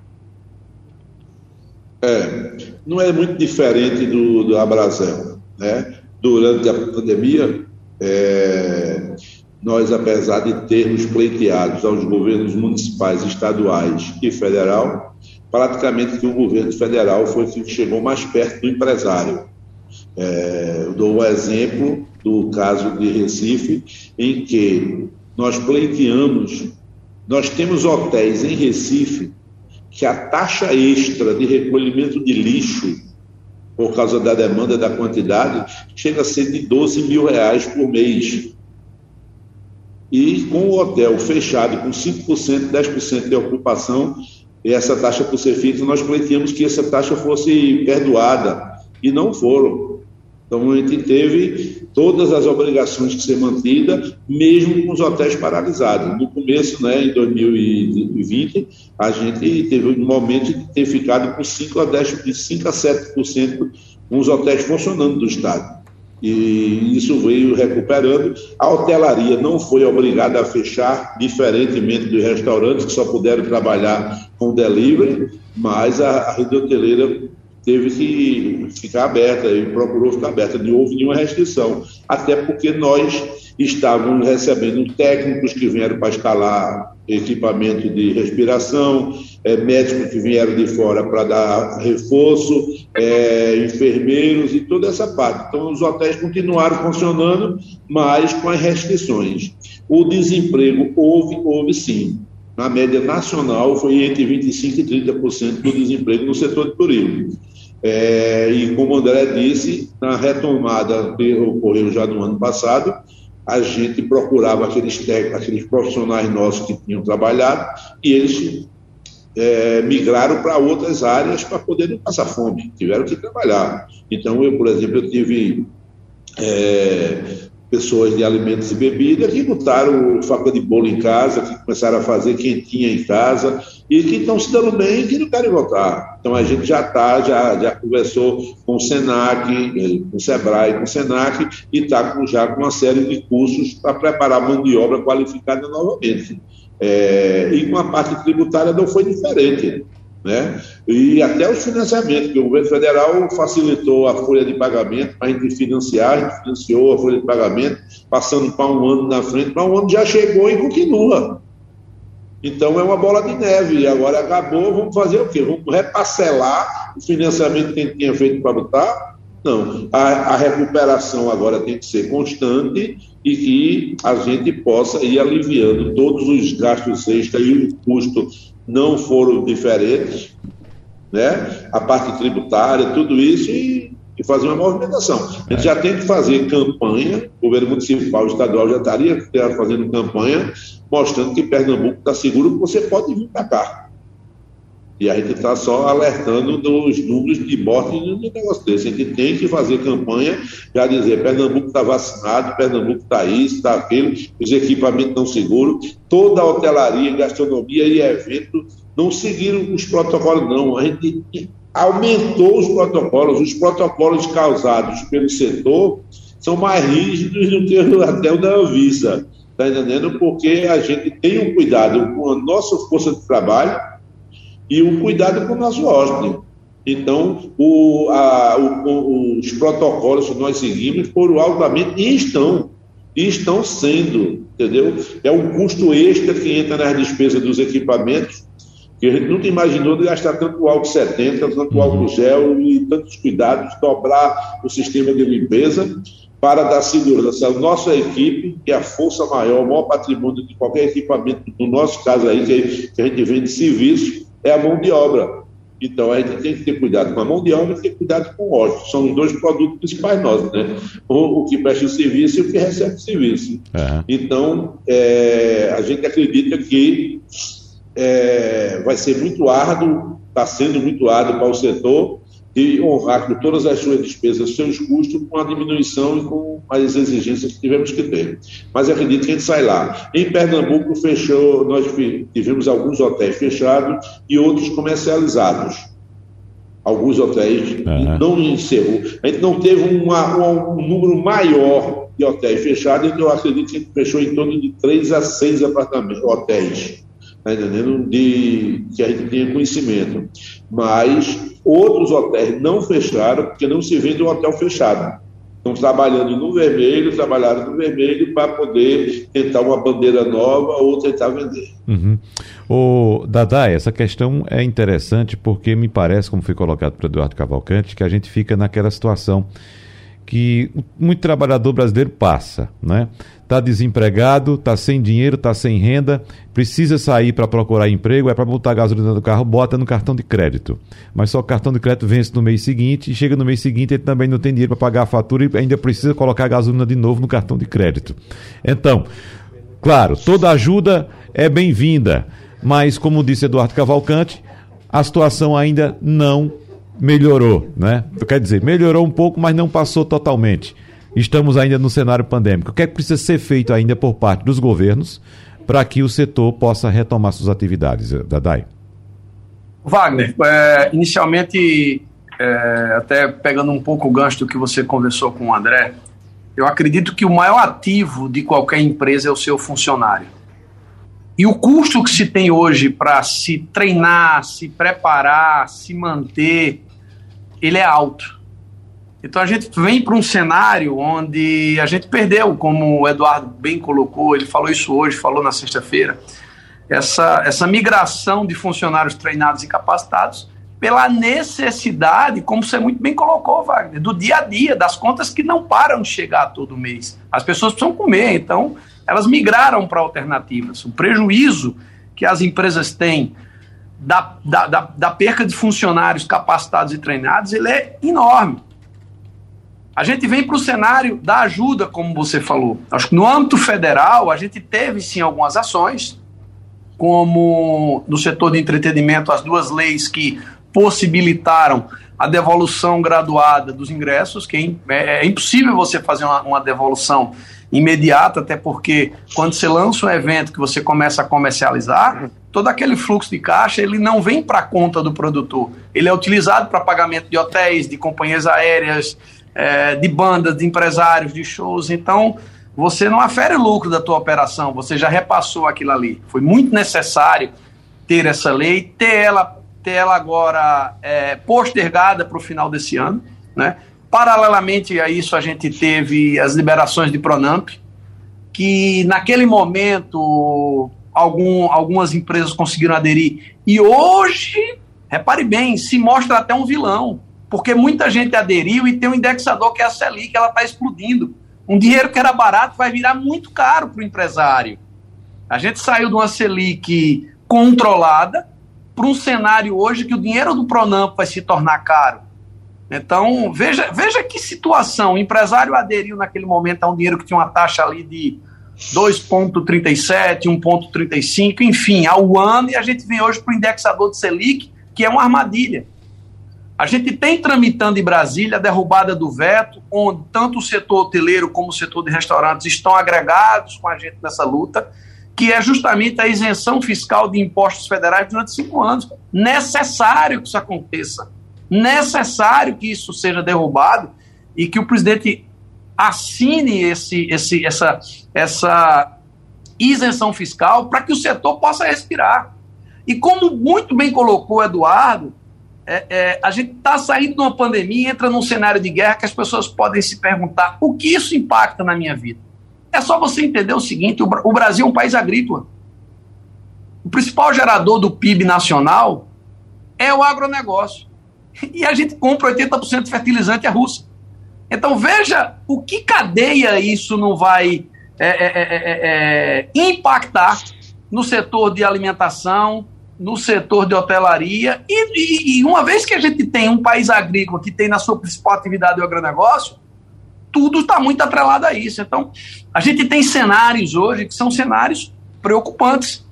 É, não é muito diferente do, do Abrazel. Né? Durante a pandemia, é, nós, apesar de termos pleiteados aos governos municipais, estaduais e federal, praticamente que o governo federal foi que chegou mais perto do empresário. É, eu dou o um exemplo do caso de Recife, em que nós pleiteamos, nós temos hotéis em Recife que a taxa extra de recolhimento de lixo, por causa da demanda da quantidade, chega a ser de 12 mil reais por mês. E com o hotel fechado com 5%, 10% de ocupação, essa taxa por ser fixa, nós pleiteamos que essa taxa fosse perdoada, e não foram. Então a gente teve todas as obrigações que ser mantida, mesmo com os hotéis paralisados. No começo, né, em 2020, a gente teve um momento de ter ficado com 5 a 10, de 5 a 7% com os hotéis funcionando do estado. E isso veio recuperando. A hotelaria não foi obrigada a fechar, diferentemente dos restaurantes que só puderam trabalhar com delivery, mas a, a rede hoteleira teve que ficar aberta e procurou ficar aberta. Não houve nenhuma restrição, até porque nós estávamos recebendo técnicos que vieram para instalar equipamento de respiração, é, médicos que vieram de fora para dar reforço, é, enfermeiros e toda essa parte. Então, os hotéis continuaram funcionando, mas com as restrições. O desemprego houve, houve sim. Na média nacional, foi entre 25% e 30% do desemprego no setor de turismo. É, e como o André disse, na retomada que ocorreu já no ano passado, a gente procurava aqueles técnicos, aqueles profissionais nossos que tinham trabalhado, e eles é, migraram para outras áreas para poderem passar fome, tiveram que trabalhar. Então, eu, por exemplo, eu tive é, pessoas de alimentos e bebidas que botaram faca de bolo em casa, que começaram a fazer quentinha em casa e que estão se dando bem e que não querem voltar. Então a gente já está, já, já conversou com o SENAC, eh, com o SEBRAE, com o SENAC e está com, já com uma série de cursos para preparar mão de obra qualificada novamente. É, e com a parte tributária não foi diferente. Né? E até os financiamentos, que o governo federal facilitou a folha de pagamento para a gente financiar, a gente financiou a folha de pagamento, passando para um ano na frente, para um ano já chegou e continua. Então é uma bola de neve, e agora acabou, vamos fazer o quê? Vamos reparcelar o financiamento que a gente tinha feito para botar? Não, a, a recuperação agora tem que ser constante e que a gente possa ir aliviando todos os gastos extras e o custo não foram diferentes, né? a parte tributária, tudo isso, e, e fazer uma movimentação. A gente já tem que fazer campanha, o governo municipal, estadual já estaria fazendo campanha, mostrando que Pernambuco está seguro, que você pode vir para cá. E a gente está só alertando dos números de morte de um negócio desse. A gente tem que fazer campanha, já dizer, Pernambuco está vacinado, Pernambuco está isso, está aquilo, os equipamentos estão seguros, toda a hotelaria, gastronomia e evento não seguiram os protocolos, não. A gente aumentou os protocolos, os protocolos causados pelo setor são mais rígidos do que até o da Anvisa, está entendendo? Porque a gente tem um cuidado com a nossa força de trabalho, e o cuidado com o nosso hóspede. Então, o, a, o, os protocolos que nós seguimos foram altamente e estão, e estão sendo, entendeu? É um custo extra que entra nas despesas dos equipamentos, que a gente nunca imaginou de gastar tanto álcool 70, tanto uhum. álcool gel e tantos cuidados, dobrar o sistema de limpeza para dar segurança à nossa equipe, que é a força maior, o maior patrimônio de qualquer equipamento, no nosso caso aí, que a gente vende serviço, é a mão de obra. Então a gente tem que ter cuidado com a mão de obra e ter cuidado com o óleo. São os dois produtos principais nossos, né? O, o que presta o serviço e o que recebe o serviço. Uhum. Então é, a gente acredita que é, vai ser muito árduo, está sendo muito árduo para o setor, e honrar com todas as suas despesas, seus custos, com a diminuição e com as exigências que tivemos que ter. Mas acredito que a gente sai lá. Em Pernambuco, fechou, nós tivemos alguns hotéis fechados e outros comercializados. Alguns hotéis uhum. não encerrou. A gente não teve uma, uma, um número maior de hotéis fechados, então eu acredito que a gente fechou em torno de três a seis apartamentos, hotéis. Está entendendo? De, que a gente tinha conhecimento. Mas Outros hotéis não fecharam porque não se vende um hotel fechado. Estão trabalhando no vermelho, trabalharam no vermelho para poder tentar uma bandeira nova ou tentar vender. Uhum. Dadá, essa questão é interessante porque me parece, como foi colocado por Eduardo Cavalcante, que a gente fica naquela situação que muito trabalhador brasileiro passa, né? Está desempregado, está sem dinheiro, está sem renda, precisa sair para procurar emprego, é para botar gasolina do carro, bota no cartão de crédito. Mas só o cartão de crédito vence no mês seguinte e chega no mês seguinte ele também não tem dinheiro para pagar a fatura e ainda precisa colocar a gasolina de novo no cartão de crédito. Então, claro, toda ajuda é bem-vinda, mas como disse Eduardo Cavalcante, a situação ainda não melhorou, né? Quer dizer, melhorou um pouco, mas não passou totalmente. Estamos ainda no cenário pandêmico. O que é que precisa ser feito ainda por parte dos governos para que o setor possa retomar suas atividades, Dadai? Wagner, é, inicialmente, é, até pegando um pouco o gancho do que você conversou com o André, eu acredito que o maior ativo de qualquer empresa é o seu funcionário. E o custo que se tem hoje para se treinar, se preparar, se manter, ele é alto. Então a gente vem para um cenário onde a gente perdeu, como o Eduardo bem colocou, ele falou isso hoje, falou na sexta-feira, essa, essa migração de funcionários treinados e capacitados pela necessidade, como você muito bem colocou, Wagner, do dia a dia, das contas que não param de chegar todo mês. As pessoas precisam comer, então elas migraram para alternativas. O prejuízo que as empresas têm da, da, da, da perca de funcionários capacitados e treinados, ele é enorme. A gente vem para o cenário da ajuda, como você falou. Acho que no âmbito federal, a gente teve sim algumas ações, como no setor de entretenimento, as duas leis que possibilitaram a devolução graduada dos ingressos, que é, é impossível você fazer uma, uma, devolução imediata, até porque quando você lança um evento que você começa a comercializar, todo aquele fluxo de caixa ele não vem para a conta do produtor, ele é utilizado para pagamento de hotéis, de companhias aéreas, é, de bandas, de empresários, de shows. Então, você não afere o lucro da tua operação, você já repassou aquilo ali. Foi muito necessário ter essa lei, ter ela ter ela agora é, postergada para o final desse ano. Né? Paralelamente a isso, a gente teve as liberações de Pronamp, que naquele momento algum, algumas empresas conseguiram aderir. E hoje, repare bem, se mostra até um vilão, porque muita gente aderiu e tem um indexador que é a Selic, ela está explodindo. Um dinheiro que era barato vai virar muito caro para o empresário. A gente saiu de uma Selic controlada para um cenário hoje que o dinheiro do Pronamp vai se tornar caro. Então, veja, veja que situação. O empresário aderiu naquele momento a um dinheiro que tinha uma taxa ali de 2,37, 1,35, enfim, ao ano, e a gente vem hoje para o indexador de Selic, que é uma armadilha. A gente tem tramitando em Brasília a derrubada do veto, onde tanto o setor hoteleiro como o setor de restaurantes estão agregados com a gente nessa luta que é justamente a isenção fiscal de impostos federais durante cinco anos. Necessário que isso aconteça. Necessário que isso seja derrubado e que o presidente assine esse, esse, essa, essa isenção fiscal para que o setor possa respirar. E como muito bem colocou o Eduardo, é, é, a gente está saindo de uma pandemia, entra num cenário de guerra que as pessoas podem se perguntar o que isso impacta na minha vida. É só você entender o seguinte: o Brasil é um país agrícola. O principal gerador do PIB nacional é o agronegócio. E a gente compra 80% de fertilizante à Rússia. Então veja o que cadeia isso não vai é é, é, é, é, impactar no setor de alimentação, no setor de hotelaria. E, e, e, uma vez que a gente tem um país agrícola que tem na sua principal atividade o agronegócio, tudo está muito atrelado a isso. Então, a gente tem cenários hoje que são cenários preocupantes.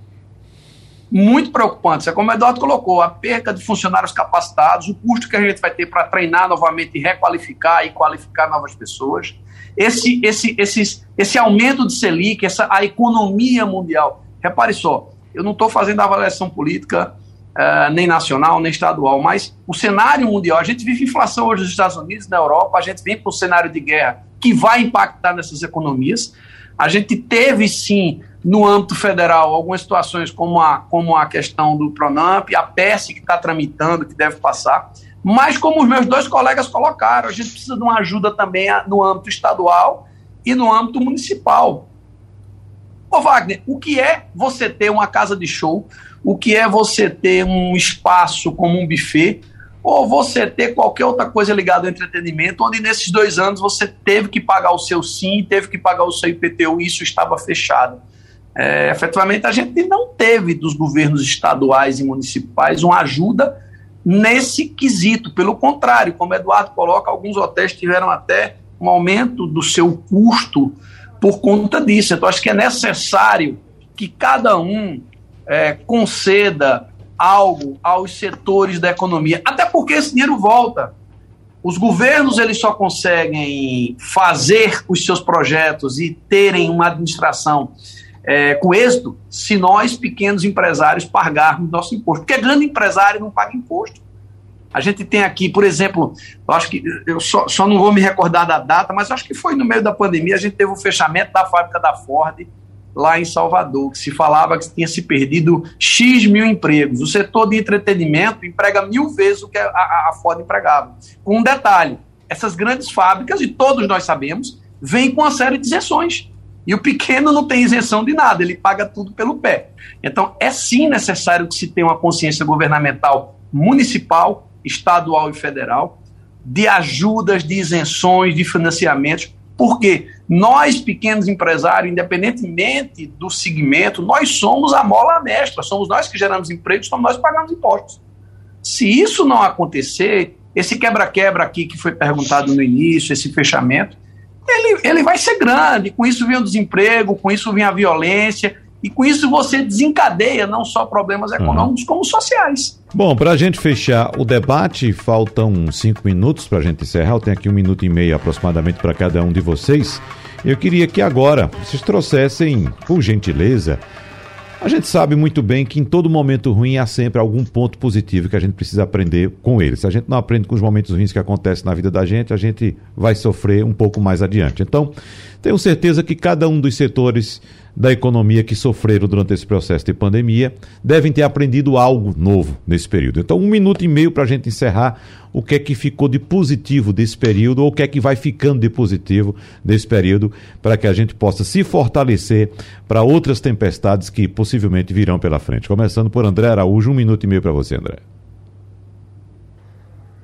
Muito preocupantes. É como o Eduardo colocou, a perca de funcionários capacitados, o custo que a gente vai ter para treinar novamente, requalificar e qualificar novas pessoas. Esse, esse, esse, esse aumento de Selic, essa, a economia mundial. Repare só, eu não estou fazendo avaliação política uh, nem nacional, nem estadual, mas o cenário mundial, a gente vive inflação hoje nos Estados Unidos, na Europa, a gente vem para um cenário de guerra que vai impactar nessas economias. A gente teve, sim, no âmbito federal, algumas situações como a, como a questão do Pronamp, a PES que está tramitando, que deve passar, mas como os meus dois colegas colocaram, a gente precisa de uma ajuda também no âmbito estadual e no âmbito municipal. Ô Wagner, o que é você ter uma casa de show o que é você ter um espaço como um buffet ou você ter qualquer outra coisa ligada ao entretenimento, onde nesses dois anos você teve que pagar o seu SIM, teve que pagar o seu IPTU e isso estava fechado. É, efetivamente, a gente não teve dos governos estaduais e municipais uma ajuda nesse quesito. Pelo contrário, como Eduardo coloca, alguns hotéis tiveram até um aumento do seu custo por conta disso. Então, acho que é necessário que cada um é, conceda algo aos setores da economia, até porque esse dinheiro volta. Os governos eles só conseguem fazer os seus projetos e terem uma administração é, com êxito se nós, pequenos empresários, pagarmos nosso imposto. Porque grande empresário não paga imposto. A gente tem aqui, por exemplo, eu acho que eu só, só não vou me recordar da data, mas acho que foi no meio da pandemia, a gente teve o fechamento da fábrica da Ford lá em Salvador, que se falava que tinha se perdido X mil empregos. O setor de entretenimento emprega mil vezes o que a, a, Ford empregava. Com um detalhe: essas grandes fábricas, e todos nós sabemos, vêm com uma série de isenções. E o pequeno não tem isenção de nada, ele paga tudo pelo pé. Então, é sim necessário que se tenha uma consciência governamental municipal, estadual e federal de ajudas, de isenções, de financiamentos porque nós, pequenos empresários, independentemente do segmento, nós somos a mola mestra, somos nós que geramos empregos, somos nós que pagamos impostos. Se isso não acontecer, esse quebra-quebra aqui que foi perguntado no início, esse fechamento, ele, ele vai ser grande. Com isso vem o desemprego, com isso vem a violência, E com isso você desencadeia não só problemas econômicos, uhum. como sociais. Bom, para a gente fechar o debate, faltam cinco minutos para a gente encerrar. Eu tenho aqui um minuto e meio aproximadamente para cada um de vocês. Eu queria que agora vocês trouxessem, por gentileza, a gente sabe muito bem que em todo momento ruim há sempre algum ponto positivo que a gente precisa aprender com ele. Se a gente não aprende com os momentos ruins que acontecem na vida da gente, a gente vai sofrer um pouco mais adiante. Então, tenho certeza que cada um dos setores da economia que sofreram durante esse processo de pandemia devem ter aprendido algo novo nesse período. Então, um minuto e meio para a gente encerrar o que é que ficou de positivo desse período ou o que é que vai ficando de positivo desse período para que a gente possa se fortalecer para outras tempestades que possivelmente virão pela frente. Começando por André Araújo, um minuto e meio para você, André.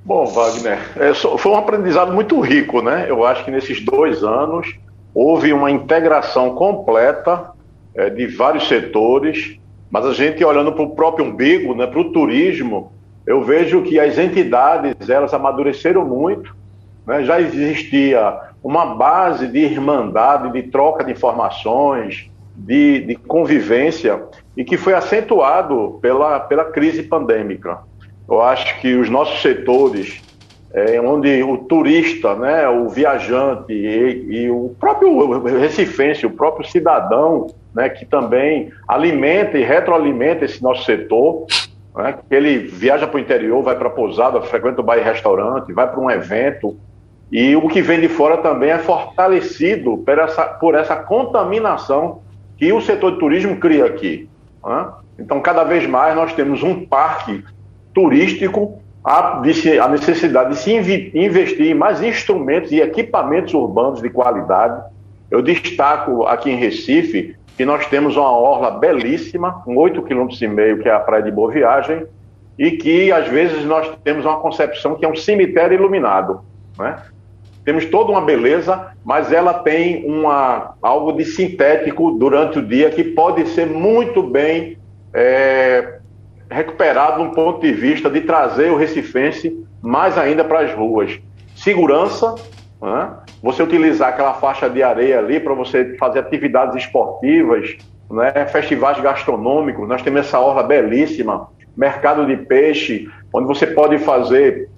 Bom, Wagner, é, foi um aprendizado muito rico, né? Eu acho que nesses dois anos houve uma integração completa é, de vários setores, mas a gente olhando para o próprio umbigo, né, para o turismo, eu vejo que as entidades elas amadureceram muito, né, já existia uma base de irmandade, de troca de informações, de, de convivência, e que foi acentuado pela, pela crise pandêmica. Eu acho que os nossos setores é, onde o turista, né, o viajante e, e, o próprio recifense, o próprio cidadão, né, que também alimenta e retroalimenta esse nosso setor, né, que ele viaja para o interior, vai para a pousada, frequenta o bar e restaurante, vai para um evento, e o que vem de fora também é fortalecido por essa, por essa contaminação que o setor de turismo cria aqui. Né? Então, cada vez mais nós temos um parque turístico a, a necessidade de se investir em mais instrumentos e equipamentos urbanos de qualidade. Eu destaco aqui em Recife que nós temos uma orla belíssima, com 8,5 km, que é a Praia de Boa Viagem, e que às vezes nós temos uma concepção que é um cemitério iluminado. Né? Temos toda uma beleza, mas ela tem uma, algo de sintético durante o dia que pode ser muito bem é, recuperado um ponto de vista de trazer o recifense mais ainda para as ruas. Segurança, né? você utilizar aquela faixa de areia ali para você fazer atividades esportivas, né? festivais gastronômicos, nós temos essa orla belíssima, mercado de peixe, onde você pode fazer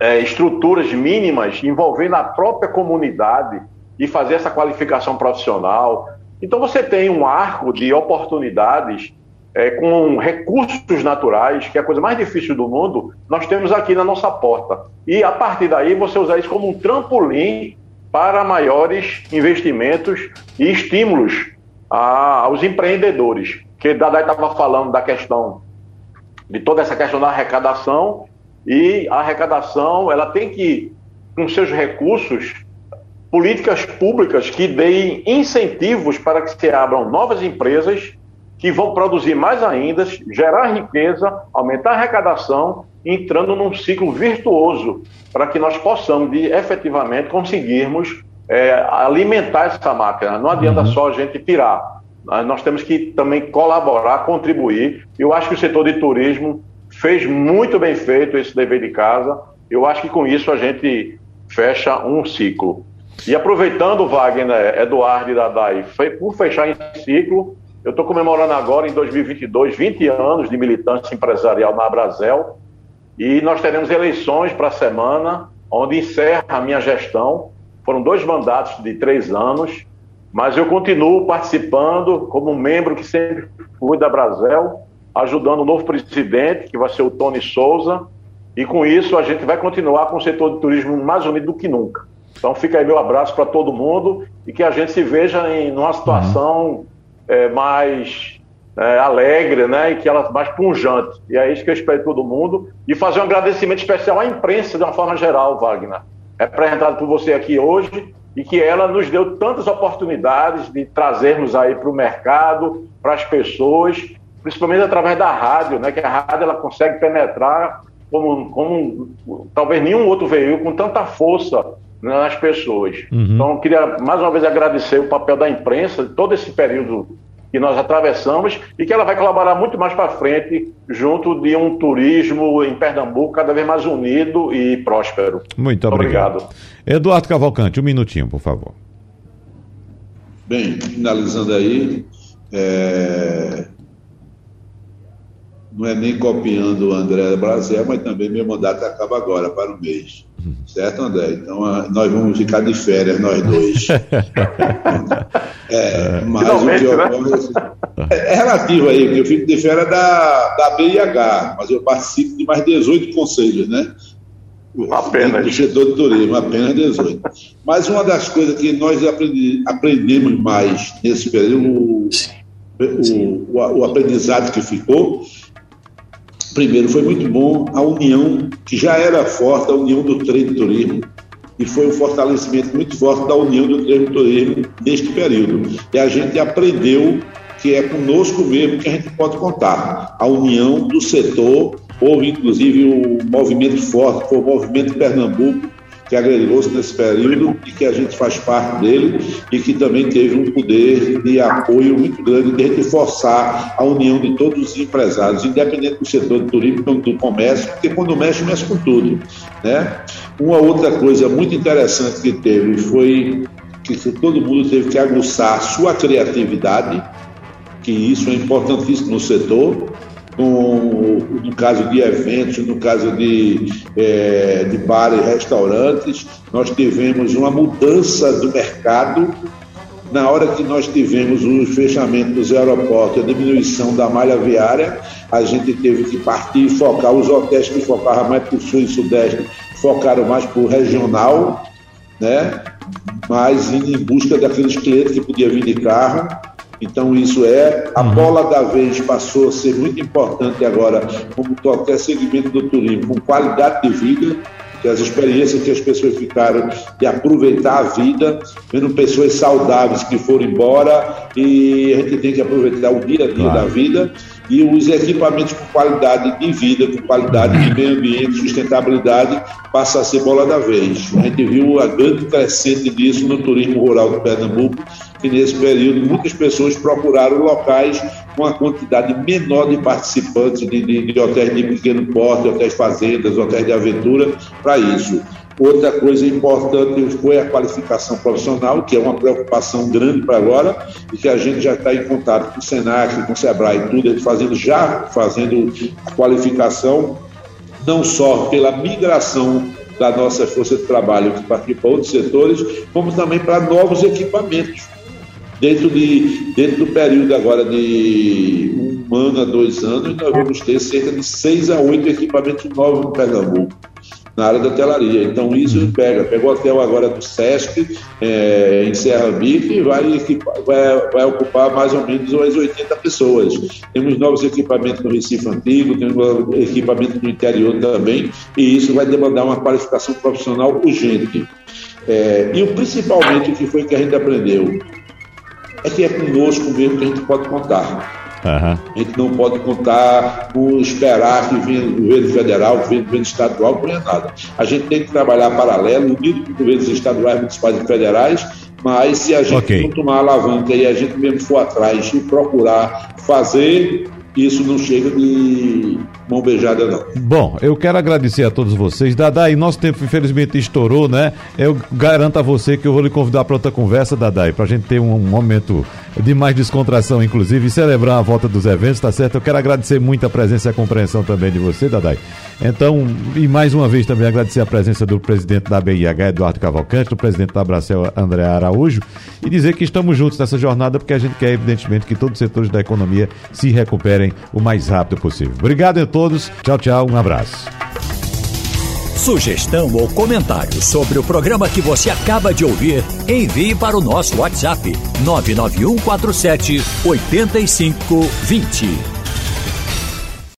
é, estruturas mínimas envolvendo a própria comunidade e fazer essa qualificação profissional. Então você tem um arco de oportunidades é, com recursos naturais, que é a coisa mais difícil do mundo, nós temos aqui na nossa porta. E a partir daí você usar isso como um trampolim para maiores investimentos e estímulos a, aos empreendedores. Que Dadai estava falando da questão de toda essa questão da arrecadação e a arrecadação ela tem que com seus recursos políticas públicas que deem incentivos para que se abram novas empresas que vão produzir mais ainda, gerar riqueza, aumentar a arrecadação, entrando num ciclo virtuoso para que nós possamos de, efetivamente conseguirmos é, alimentar essa máquina. Não adianta uhum. só a gente tirar. Nós temos que também colaborar, contribuir. Eu acho que o setor de turismo fez muito bem feito esse dever de casa. Eu acho que com isso a gente fecha um ciclo. E aproveitando, Wagner, Eduardo e Dadai, por fechar esse ciclo, eu estou comemorando agora, em 2022, 20 anos de militância empresarial na Brasel e nós teremos eleições para a semana, onde encerra a minha gestão. Foram dois mandatos de três anos, mas eu continuo participando como membro que sempre fui da Brasel, ajudando o novo presidente, que vai ser o Tony Souza, e com isso a gente vai continuar com o setor de turismo mais unido do que nunca. Então fica aí meu abraço para todo mundo e que a gente se veja em uma situação uhum é, mais é, alegre, né, e que ela mais punjante. E é isso que eu espero de todo mundo. E fazer um agradecimento especial à imprensa de uma forma geral, Wagner. Representado por você aqui hoje e que ela nos deu tantas oportunidades de trazermos aí para o mercado, para as pessoas, principalmente através da rádio, né, que a rádio ela consegue penetrar como, como talvez nenhum outro veículo com tanta força nas pessoas. Uhum. Então, eu queria mais uma vez agradecer o papel da imprensa de todo esse período que nós atravessamos e que ela vai colaborar muito mais para frente junto de um turismo em Pernambuco cada vez mais unido e próspero. Muito obrigado. obrigado. Eduardo Cavalcante, um minutinho, por favor. Bem, finalizando aí, é, não é nem copiando o André Brasil, mas também meu mandato acaba agora, para o mês. Certo, André? Então nós vamos ficar de férias, nós dois. é, mas o que né? ocorre é, é relativo aí, porque eu fico de férias da, da BIH, mas eu participo de mais 18 conselhos, né? Apenas. Do setor de turismo, apenas 18. Mas uma das coisas que nós aprendi, aprendemos mais nesse período, o, o, o aprendizado que ficou, primeiro, foi muito bom a união, que já era forte, a união do trade turismo, e foi um fortalecimento muito forte da união do trade turismo neste período. E a gente aprendeu que é conosco mesmo que a gente pode contar. A união do setor, houve inclusive um movimento forte, foi o movimento Pernambuco, que agregou-se nesse período e que a gente faz parte dele e que também teve um poder de apoio muito grande de forçar a união de todos os empresários, independente do setor do turismo do comércio, porque quando mexe, mexe com tudo. Né? Uma outra coisa muito interessante que teve foi que todo mundo teve que aguçar sua criatividade, que isso é importantíssimo no setor, no, no caso de eventos, no caso de, é, de bares e restaurantes, nós tivemos uma mudança do mercado. Na hora que nós tivemos o fechamento dos aeroportos, a diminuição da malha viária, a gente teve que partir e focar. Os hotéis que focavam mais para o sul e sudeste focaram mais para o regional, né? mas em busca daqueles clientes que podiam vir de carro então, isso é. A uhum. bola da vez passou a ser muito importante agora, como qualquer segmento do turismo, com qualidade de vida, que as experiências que as pessoas ficaram de aproveitar a vida, vendo pessoas saudáveis que foram embora, e a gente tem que aproveitar o dia a dia claro. da vida e os equipamentos com qualidade de vida, com qualidade de meio ambiente, sustentabilidade, passa a ser bola da vez. A gente viu a grande crescente disso no turismo rural do Pernambuco, que nesse período muitas pessoas procuraram locais com a quantidade menor de participantes de, de, de hotéis de pequeno porte, hotéis fazendas, hotéis de aventura, para isso. Outra coisa importante foi a qualificação profissional, que é uma preocupação grande para agora, e que a gente já está em contato com o Senac, com o Sebrae tudo, fazendo, já fazendo a qualificação, não só pela migração da nossa força de trabalho que participa para outros setores, como também para novos equipamentos. Dentro, de, dentro do período agora de um ano a dois anos, nós vamos ter cerca de seis a oito equipamentos novos no Pernambuco na área da telaria. Então isso pega, pega o hotel agora do Sesc, é, em Serra Bica, e vai, vai, vai, ocupar mais ou menos umas 80 pessoas. Temos novos equipamentos no Recife Antigo, temos equipamento no interior também, e isso vai demandar uma qualificação profissional urgente. É, e o principalmente o que foi que a gente aprendeu? é que é conosco mesmo que a gente pode contar. Uhum. A gente não pode contar com esperar que venha o governo federal, que venha o governo estadual, não é nada. A gente tem que trabalhar paralelo, unido com governos estaduais, municipais e federais, mas se a gente okay. não tomar a alavanca e a gente mesmo for atrás e procurar fazer isso não chega de mão beijada, não. Bom, eu quero agradecer a todos vocês. Dadai, nosso tempo infelizmente estourou, né? Eu garanto a você que eu vou lhe convidar para outra conversa, Dadai, para a gente ter um momento de mais descontração, inclusive, e celebrar a volta dos eventos, tá certo? Eu quero agradecer muito a presença e a compreensão também de você, Dadai. Então, e mais uma vez também agradecer a presença do presidente da BIH, Eduardo Cavalcante, do presidente da Abracel, André Araújo, e dizer que estamos juntos nessa jornada, porque a gente quer, evidentemente, que todos os setores da economia se recuperem o mais rápido possível. Obrigado a todos. Tchau, tchau. Um abraço. Sugestão ou comentário sobre o programa que você acaba de ouvir, envie para o nosso WhatsApp 99147 8520.